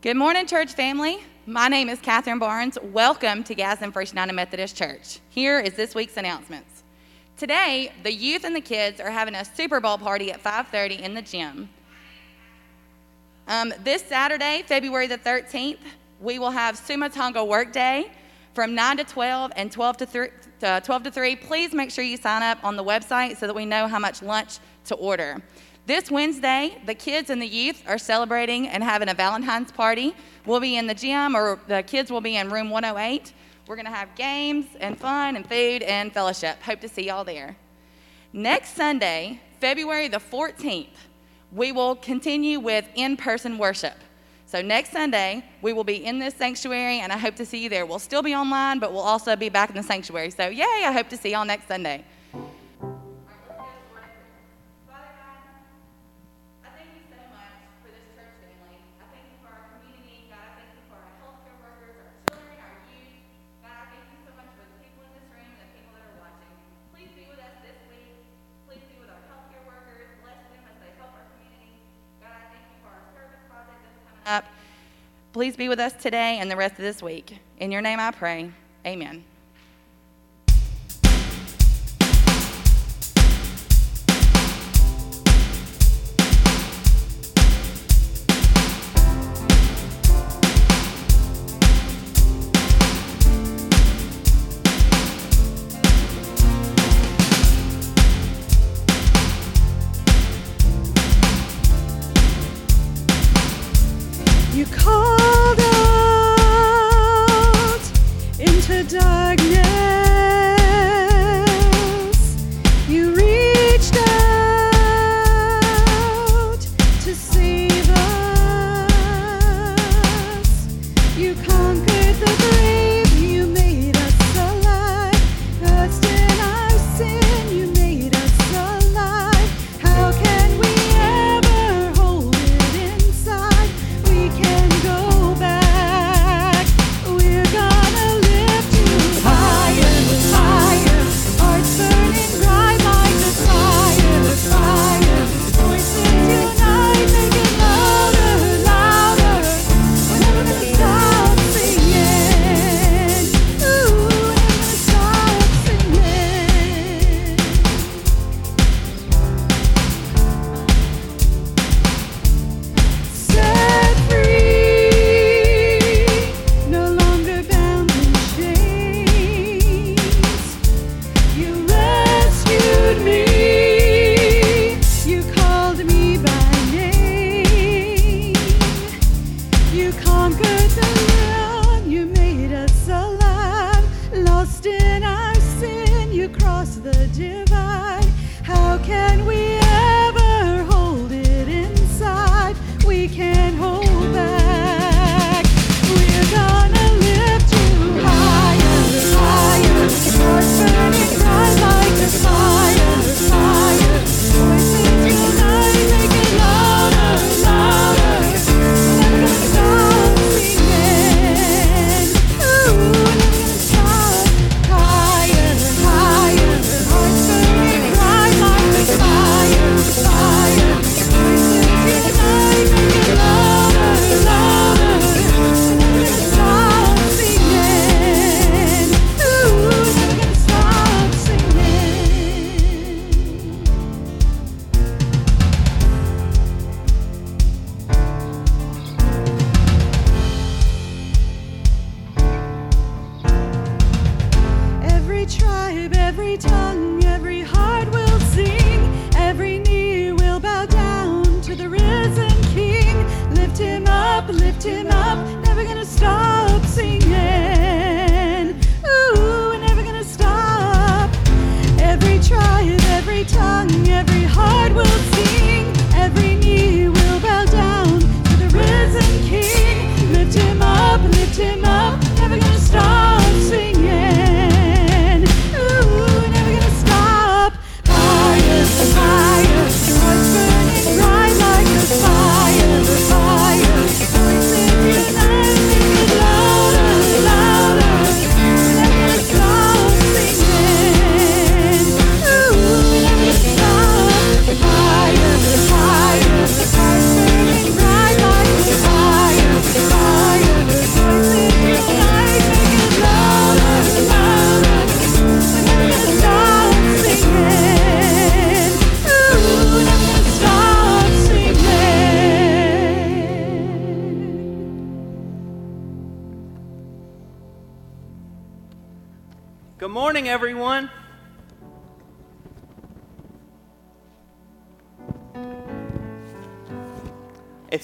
Good morning, church family. My name is Catherine Barnes. Welcome to Gadsden First United Methodist Church. Here is this week's announcements. Today, the youth and the kids are having a Super Bowl party at 5:30 in the gym. Um, this Saturday, February the 13th, we will have Sumatanga Work Day from 9 to 12 and 12 to 3. Uh, 12 to 3. Please make sure you sign up on the website so that we know how much lunch to order. This Wednesday, the kids and the youth are celebrating and having a Valentine's party. We'll be in the gym, or the kids will be in room 108. We're going to have games and fun and food and fellowship. Hope to see y'all there. Next Sunday, February the 14th, we will continue with in person worship. So next Sunday, we will be in this sanctuary, and I hope to see you there. We'll still be online, but we'll also be back in the sanctuary. So, yay, I hope to see y'all next Sunday. Up. Please be with us today and the rest of this week. In your name I pray. Amen.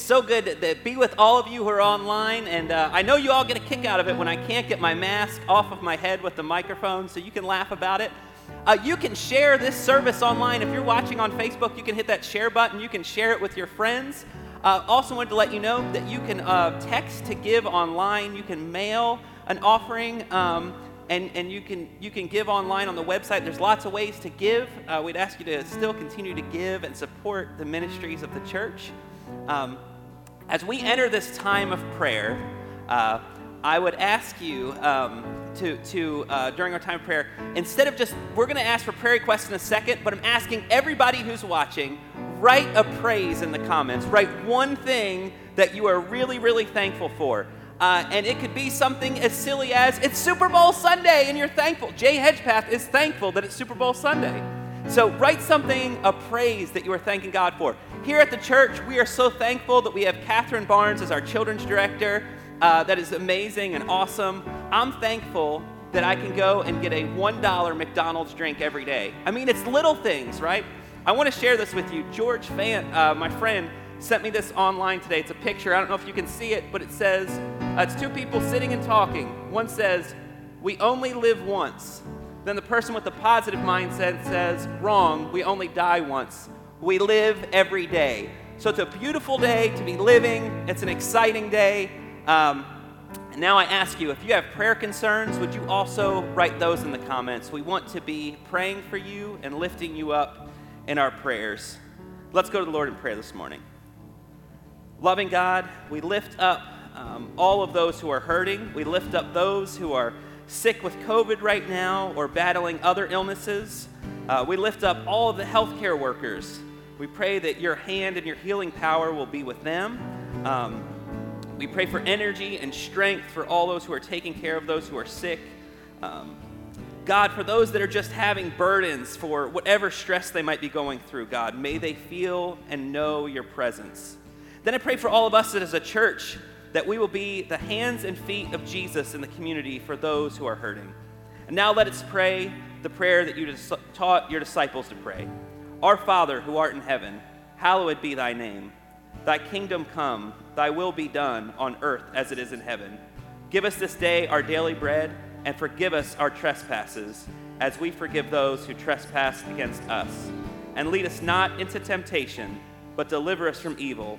So good to, to, be with all of you who are online, and uh, I know you all get a kick out of it when I can't get my mask off of my head with the microphone, so you can laugh about it. Uh, you can share this service online. If you're watching on Facebook, you can hit that share button. You can share it with your friends. Uh, also, wanted to let you know that you can uh, text to give online. You can mail an offering. Um, and, and you can you can give online on the website. There's lots of ways to give. Uh, we'd ask you to still continue to give and support the ministries of the church. Um, as we enter this time of prayer, uh, I would ask you um, to, to uh, during our time of prayer, instead of just, we're going to ask for prayer requests in a second, but I'm asking everybody who's watching, write a praise in the comments. Write one thing that you are really, really thankful for. Uh, and it could be something as silly as it's Super Bowl Sunday and you're thankful. Jay Hedgepath is thankful that it's Super Bowl Sunday. So write something, a praise that you are thanking God for. Here at the church, we are so thankful that we have Catherine Barnes as our children's director. Uh, that is amazing and awesome. I'm thankful that I can go and get a $1 McDonald's drink every day. I mean, it's little things, right? I want to share this with you. George Fant, uh, my friend, sent me this online today. It's a picture. I don't know if you can see it, but it says uh, it's two people sitting and talking. One says, We only live once. Then the person with the positive mindset says, Wrong, we only die once. We live every day. So it's a beautiful day to be living. It's an exciting day. Um, and now I ask you, if you have prayer concerns, would you also write those in the comments? We want to be praying for you and lifting you up in our prayers. Let's go to the Lord in prayer this morning. Loving God, we lift up um, all of those who are hurting. We lift up those who are sick with COVID right now or battling other illnesses. Uh, we lift up all of the healthcare workers. We pray that your hand and your healing power will be with them. Um, we pray for energy and strength for all those who are taking care of those who are sick. Um, God, for those that are just having burdens for whatever stress they might be going through, God, may they feel and know your presence. Then I pray for all of us as a church that we will be the hands and feet of Jesus in the community for those who are hurting. And now let us pray the prayer that you taught your disciples to pray. Our Father who art in heaven, hallowed be thy name. Thy kingdom come, thy will be done on earth as it is in heaven. Give us this day our daily bread, and forgive us our trespasses, as we forgive those who trespass against us. And lead us not into temptation, but deliver us from evil.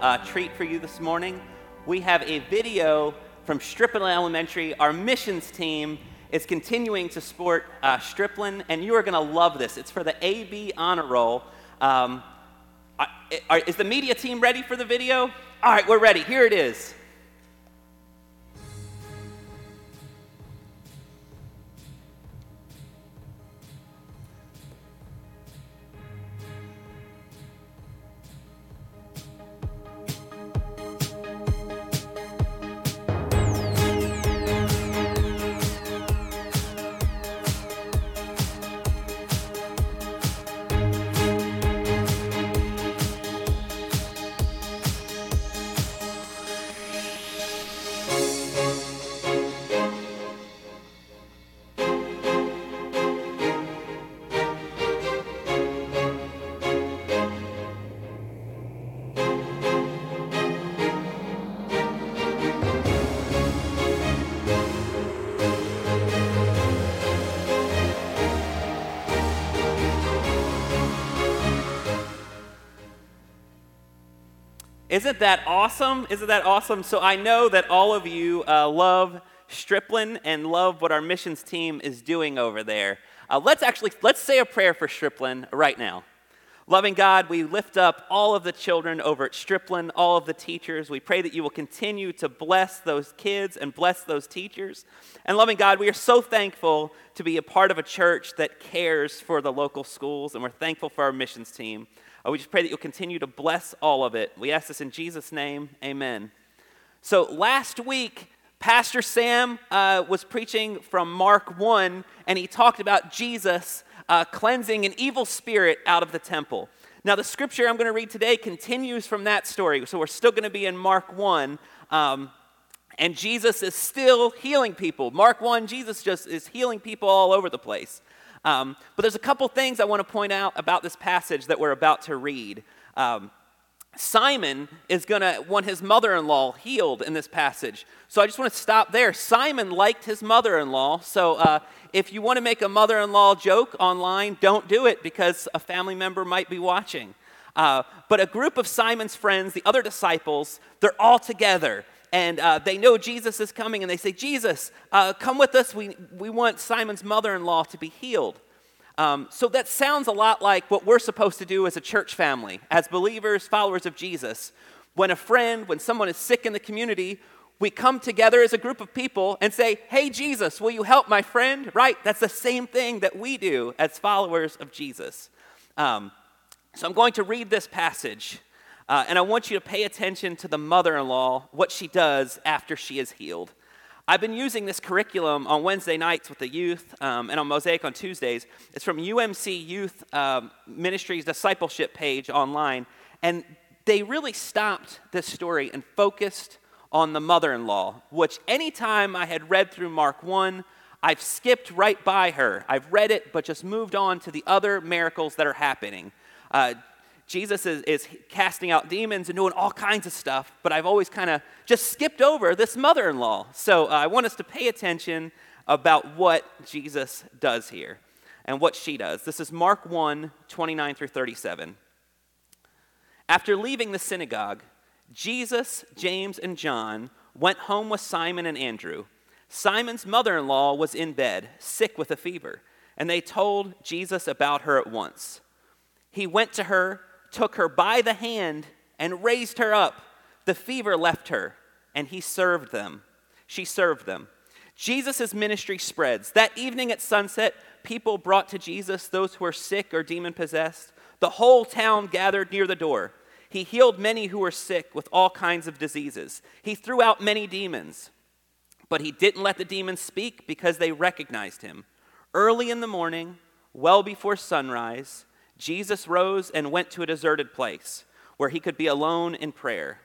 Uh, treat for you this morning. We have a video from Striplin Elementary. Our missions team is continuing to support uh, and you are going to love this. It's for the AB Honor Roll. Um, are, is the media team ready for the video? All right, we're ready. Here it is. Isn't that awesome? Isn't that awesome? So I know that all of you uh, love Striplin and love what our missions team is doing over there. Uh, let's actually let's say a prayer for Striplin right now. Loving God, we lift up all of the children over at Striplin, all of the teachers. We pray that you will continue to bless those kids and bless those teachers. And loving God, we are so thankful to be a part of a church that cares for the local schools, and we're thankful for our missions team. Uh, we just pray that you'll continue to bless all of it. We ask this in Jesus' name. Amen. So last week, Pastor Sam uh, was preaching from Mark 1, and he talked about Jesus uh, cleansing an evil spirit out of the temple. Now, the scripture I'm going to read today continues from that story. So we're still going to be in Mark 1. Um, and Jesus is still healing people. Mark 1, Jesus just is healing people all over the place. Um, but there's a couple things I want to point out about this passage that we're about to read. Um, Simon is going to want his mother in law healed in this passage. So I just want to stop there. Simon liked his mother in law. So uh, if you want to make a mother in law joke online, don't do it because a family member might be watching. Uh, but a group of Simon's friends, the other disciples, they're all together and uh, they know Jesus is coming, and they say, Jesus, uh, come with us. We, we want Simon's mother in law to be healed. Um, so that sounds a lot like what we're supposed to do as a church family, as believers, followers of Jesus. When a friend, when someone is sick in the community, we come together as a group of people and say, Hey, Jesus, will you help my friend? Right? That's the same thing that we do as followers of Jesus. Um, so I'm going to read this passage. Uh, and I want you to pay attention to the mother in law, what she does after she is healed. I've been using this curriculum on Wednesday nights with the youth um, and on Mosaic on Tuesdays. It's from UMC Youth um, Ministries discipleship page online. And they really stopped this story and focused on the mother in law, which anytime I had read through Mark 1, I've skipped right by her. I've read it, but just moved on to the other miracles that are happening. Uh, Jesus is, is casting out demons and doing all kinds of stuff, but I've always kind of just skipped over this mother in law. So uh, I want us to pay attention about what Jesus does here and what she does. This is Mark 1 29 through 37. After leaving the synagogue, Jesus, James, and John went home with Simon and Andrew. Simon's mother in law was in bed, sick with a fever, and they told Jesus about her at once. He went to her took her by the hand and raised her up. The fever left her, and he served them. She served them. Jesus' ministry spreads. That evening at sunset, people brought to Jesus those who were sick or demon possessed. The whole town gathered near the door. He healed many who were sick with all kinds of diseases. He threw out many demons. But he didn't let the demons speak because they recognized him. Early in the morning, well before sunrise, Jesus rose and went to a deserted place where he could be alone in prayer.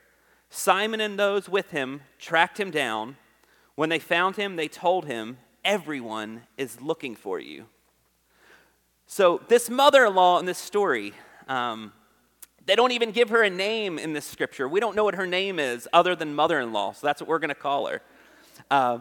Simon and those with him tracked him down. When they found him, they told him, Everyone is looking for you. So, this mother in law in this story, um, they don't even give her a name in this scripture. We don't know what her name is other than mother in law, so that's what we're going to call her. Uh,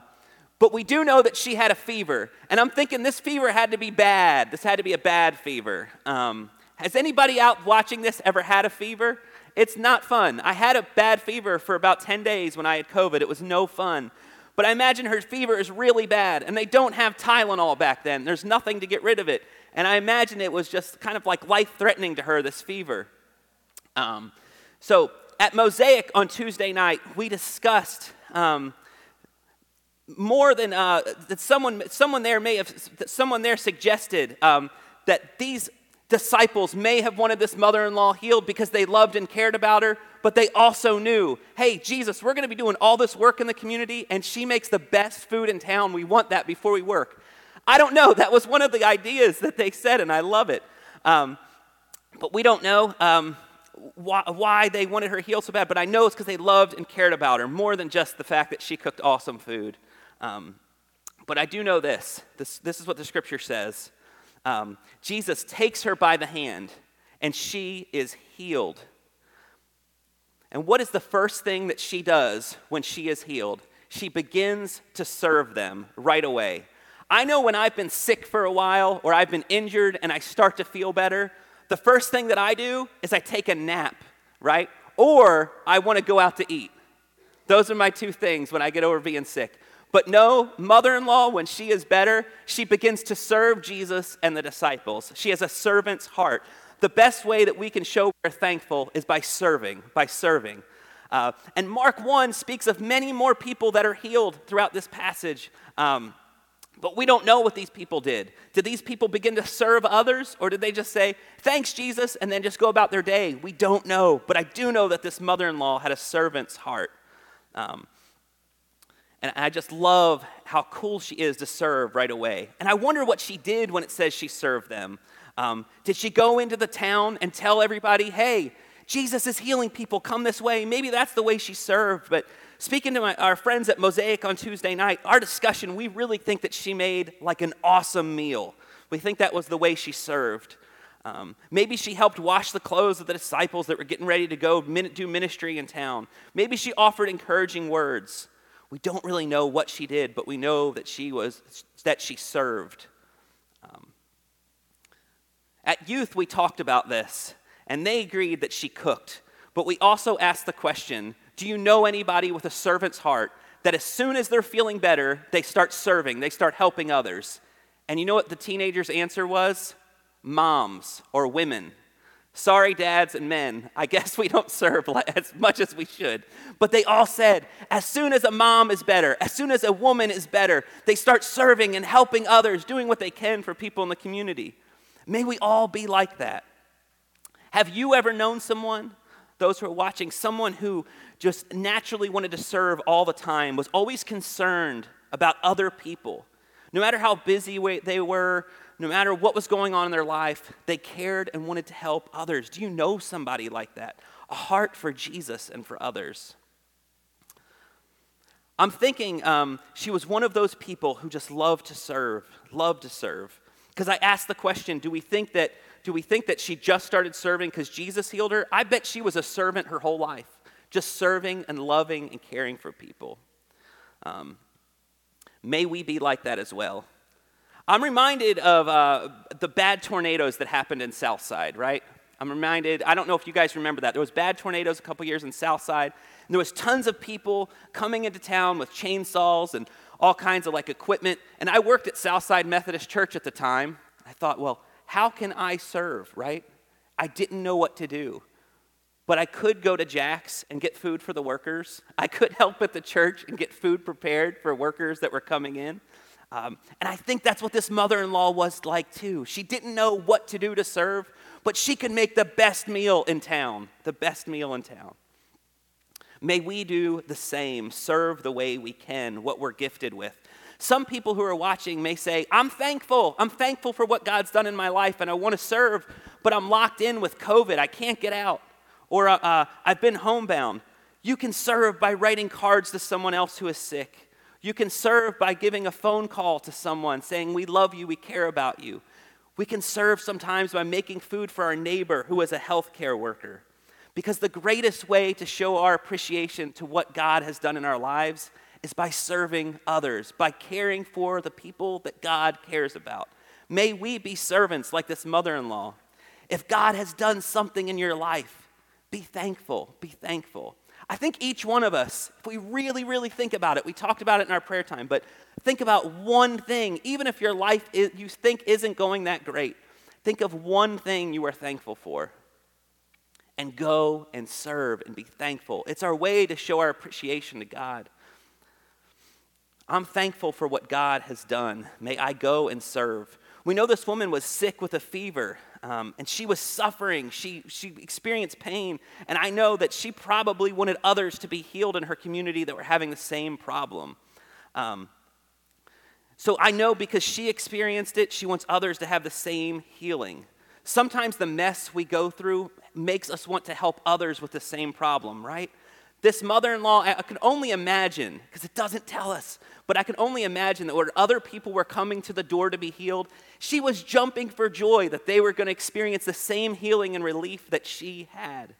but we do know that she had a fever. And I'm thinking this fever had to be bad. This had to be a bad fever. Um, has anybody out watching this ever had a fever? It's not fun. I had a bad fever for about 10 days when I had COVID. It was no fun. But I imagine her fever is really bad, and they don't have Tylenol back then. There's nothing to get rid of it. And I imagine it was just kind of like life threatening to her, this fever. Um, so at Mosaic on Tuesday night, we discussed um, more than uh, that someone, someone there may have, someone there suggested um, that these disciples may have wanted this mother in law healed because they loved and cared about her, but they also knew, hey, Jesus, we're going to be doing all this work in the community, and she makes the best food in town. We want that before we work. I don't know. That was one of the ideas that they said, and I love it. Um, but we don't know um, why, why, they wanted her healed so bad, but I know it's because they loved and cared about her more than just the fact that she cooked awesome food. Um, but I do know this. this this is what the scripture says um, Jesus takes her by the hand, and she is healed. And what is the first thing that she does when she is healed? She begins to serve them right away. I know when I've been sick for a while or I've been injured and I start to feel better, the first thing that I do is I take a nap, right? Or I want to go out to eat. Those are my two things when I get over being sick. But no, mother in law, when she is better, she begins to serve Jesus and the disciples. She has a servant's heart. The best way that we can show we're thankful is by serving, by serving. Uh, and Mark 1 speaks of many more people that are healed throughout this passage. Um, but we don't know what these people did. Did these people begin to serve others, or did they just say, Thanks, Jesus, and then just go about their day? We don't know. But I do know that this mother in law had a servant's heart. Um, and I just love how cool she is to serve right away. And I wonder what she did when it says she served them. Um, did she go into the town and tell everybody, hey, Jesus is healing people, come this way? Maybe that's the way she served. But speaking to my, our friends at Mosaic on Tuesday night, our discussion, we really think that she made like an awesome meal. We think that was the way she served. Um, maybe she helped wash the clothes of the disciples that were getting ready to go do ministry in town. Maybe she offered encouraging words. We don't really know what she did, but we know that she was that she served. Um, at youth, we talked about this, and they agreed that she cooked. But we also asked the question Do you know anybody with a servant's heart that as soon as they're feeling better, they start serving, they start helping others? And you know what the teenagers' answer was? Moms or women. Sorry, dads and men, I guess we don't serve as much as we should. But they all said, as soon as a mom is better, as soon as a woman is better, they start serving and helping others, doing what they can for people in the community. May we all be like that. Have you ever known someone, those who are watching, someone who just naturally wanted to serve all the time, was always concerned about other people? No matter how busy they were, no matter what was going on in their life, they cared and wanted to help others. Do you know somebody like that? A heart for Jesus and for others. I'm thinking um, she was one of those people who just loved to serve, loved to serve. Because I asked the question, do we think that do we think that she just started serving because Jesus healed her? I bet she was a servant her whole life, just serving and loving and caring for people. Um, may we be like that as well. I'm reminded of uh, the bad tornadoes that happened in Southside, right? I'm reminded, I don't know if you guys remember that. There was bad tornadoes a couple years in Southside. And there was tons of people coming into town with chainsaws and all kinds of like equipment. And I worked at Southside Methodist Church at the time. I thought, well, how can I serve, right? I didn't know what to do. But I could go to Jack's and get food for the workers. I could help at the church and get food prepared for workers that were coming in. Um, and I think that's what this mother in law was like too. She didn't know what to do to serve, but she could make the best meal in town, the best meal in town. May we do the same, serve the way we can, what we're gifted with. Some people who are watching may say, I'm thankful. I'm thankful for what God's done in my life and I want to serve, but I'm locked in with COVID. I can't get out. Or uh, uh, I've been homebound. You can serve by writing cards to someone else who is sick. You can serve by giving a phone call to someone saying, We love you, we care about you. We can serve sometimes by making food for our neighbor who is a healthcare worker. Because the greatest way to show our appreciation to what God has done in our lives is by serving others, by caring for the people that God cares about. May we be servants like this mother in law. If God has done something in your life, Be thankful. Be thankful. I think each one of us, if we really, really think about it, we talked about it in our prayer time, but think about one thing, even if your life is, you think isn't going that great, think of one thing you are thankful for. And go and serve and be thankful. It's our way to show our appreciation to God. I'm thankful for what God has done. May I go and serve. We know this woman was sick with a fever. Um, and she was suffering. She, she experienced pain. And I know that she probably wanted others to be healed in her community that were having the same problem. Um, so I know because she experienced it, she wants others to have the same healing. Sometimes the mess we go through makes us want to help others with the same problem, right? This mother in law, I can only imagine, because it doesn't tell us, but I can only imagine that when other people were coming to the door to be healed, she was jumping for joy that they were going to experience the same healing and relief that she had.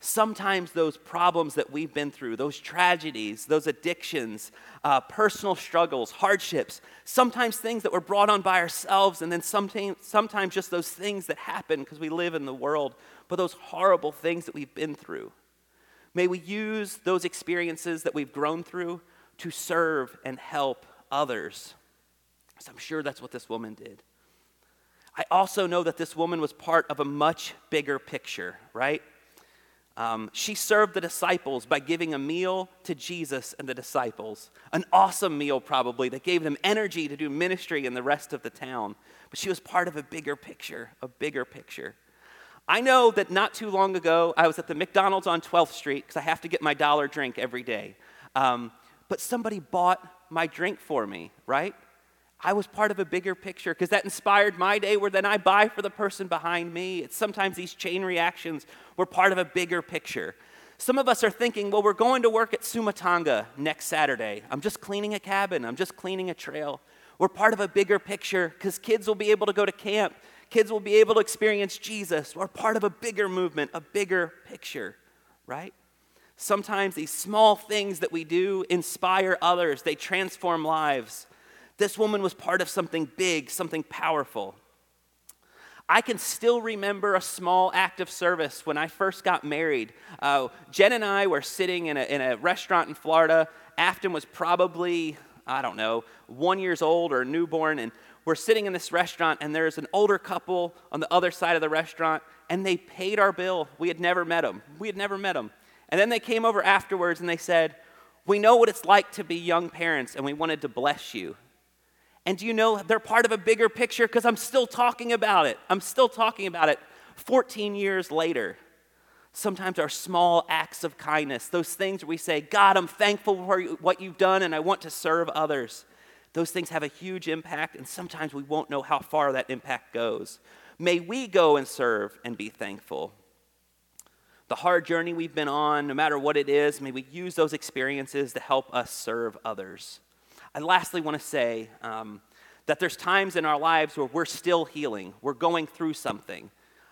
Sometimes those problems that we've been through, those tragedies, those addictions, uh, personal struggles, hardships, sometimes things that were brought on by ourselves, and then sometimes, sometimes just those things that happen because we live in the world, but those horrible things that we've been through. May we use those experiences that we've grown through to serve and help others. So I'm sure that's what this woman did. I also know that this woman was part of a much bigger picture, right? Um, she served the disciples by giving a meal to Jesus and the disciples. An awesome meal, probably, that gave them energy to do ministry in the rest of the town. But she was part of a bigger picture, a bigger picture. I know that not too long ago, I was at the McDonald's on 12th Street because I have to get my dollar drink every day. Um, but somebody bought my drink for me, right? I was part of a bigger picture because that inspired my day where then I buy for the person behind me. It's sometimes these chain reactions were part of a bigger picture. Some of us are thinking, well, we're going to work at Sumatanga next Saturday. I'm just cleaning a cabin, I'm just cleaning a trail. We're part of a bigger picture because kids will be able to go to camp, kids will be able to experience Jesus. We're part of a bigger movement, a bigger picture, right? Sometimes these small things that we do inspire others, they transform lives. This woman was part of something big, something powerful. I can still remember a small act of service when I first got married. Uh, Jen and I were sitting in a, in a restaurant in Florida. Afton was probably, I don't know, one years old or newborn, and we're sitting in this restaurant, and there's an older couple on the other side of the restaurant, and they paid our bill. We had never met them. We had never met them. And then they came over afterwards and they said, We know what it's like to be young parents and we wanted to bless you. And do you know they're part of a bigger picture because I'm still talking about it. I'm still talking about it 14 years later. Sometimes our small acts of kindness, those things where we say, God, I'm thankful for what you've done and I want to serve others, those things have a huge impact, and sometimes we won't know how far that impact goes. May we go and serve and be thankful the hard journey we've been on, no matter what it is, may we use those experiences to help us serve others. I lastly want to say um, that there's times in our lives where we're still healing, we're going through something,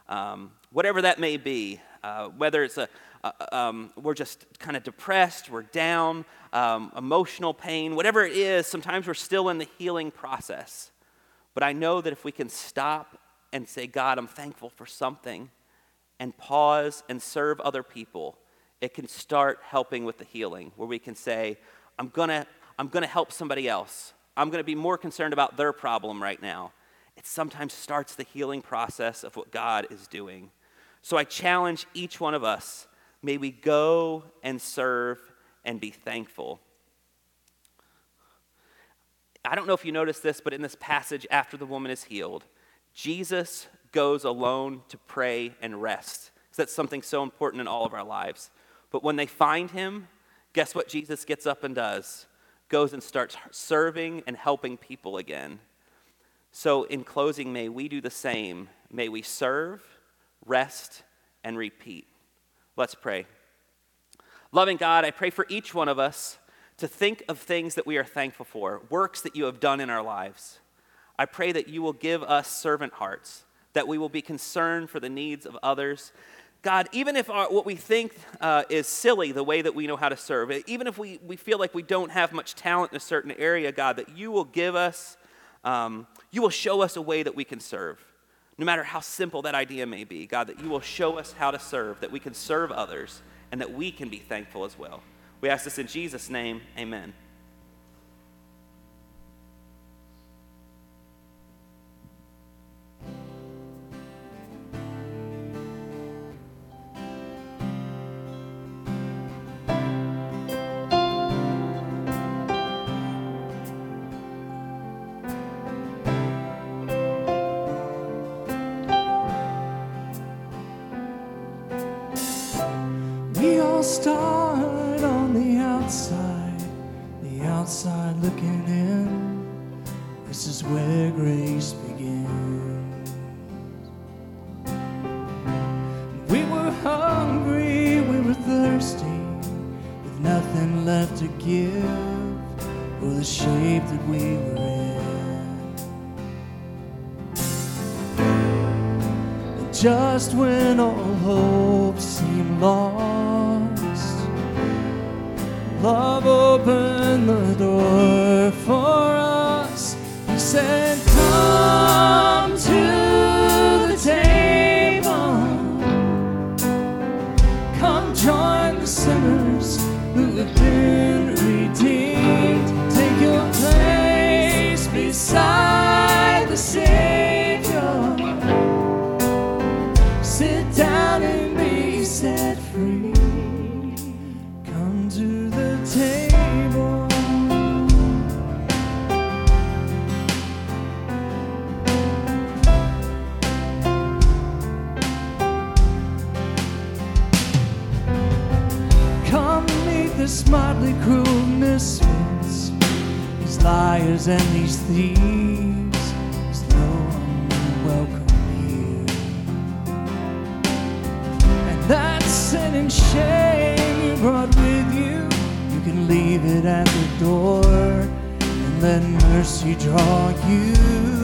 um, whatever that may be, uh, whether it's a, um, we're just kind of depressed, we're down, um, emotional pain, whatever it is, sometimes we're still in the healing process. But I know that if we can stop and say, God, I'm thankful for something, and pause and serve other people, it can start helping with the healing, where we can say, I'm gonna, I'm gonna help somebody else. I'm gonna be more concerned about their problem right now. It sometimes starts the healing process of what God is doing. So I challenge each one of us may we go and serve and be thankful. I don't know if you noticed this, but in this passage, after the woman is healed, Jesus goes alone to pray and rest. Because that's something so important in all of our lives. But when they find him, guess what Jesus gets up and does? Goes and starts serving and helping people again. So, in closing, may we do the same. May we serve, rest, and repeat. Let's pray. Loving God, I pray for each one of us to think of things that we are thankful for, works that you have done in our lives. I pray that you will give us servant hearts that we will be concerned for the needs of others. God, even if our, what we think uh, is silly, the way that we know how to serve, eh, even if we, we feel like we don't have much talent in a certain area, God, that you will give us, um, you will show us a way that we can serve. No matter how simple that idea may be, God, that you will show us how to serve, that we can serve others, and that we can be thankful as well. We ask this in Jesus' name, amen. for us. He said. godly cruel misfits, these liars and these thieves. There's no one welcome here. And that sin and shame you brought with you, you can leave it at the door and let mercy draw you.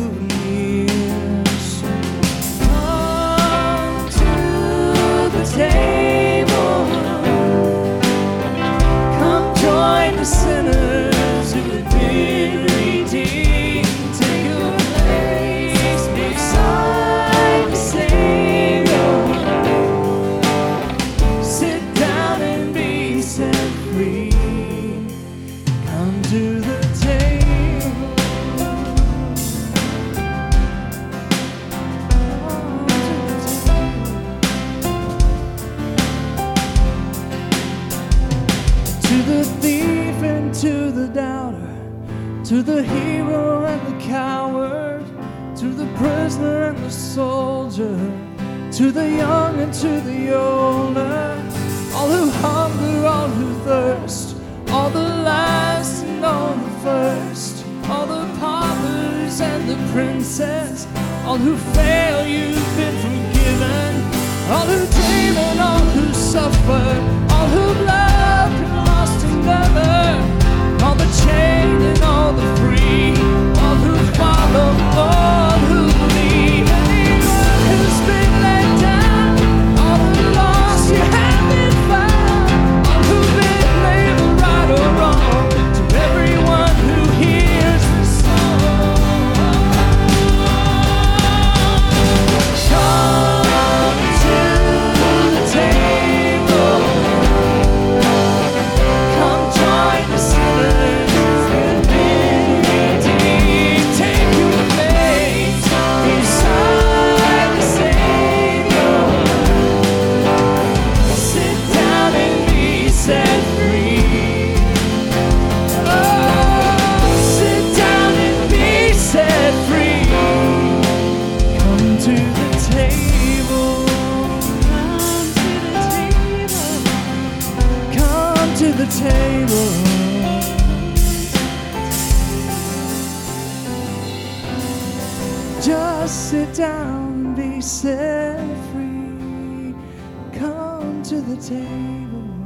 to the table.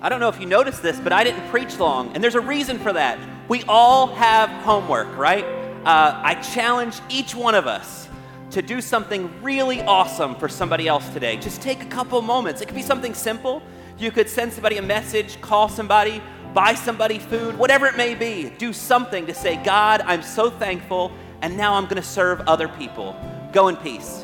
I don't know if you noticed this, but I didn't preach long, and there's a reason for that. We all have homework, right? Uh, I challenge each one of us to do something really awesome for somebody else today. Just take a couple moments. It could be something simple. You could send somebody a message, call somebody, buy somebody food, whatever it may be. Do something to say, God, I'm so thankful, and now I'm going to serve other people. Go in peace.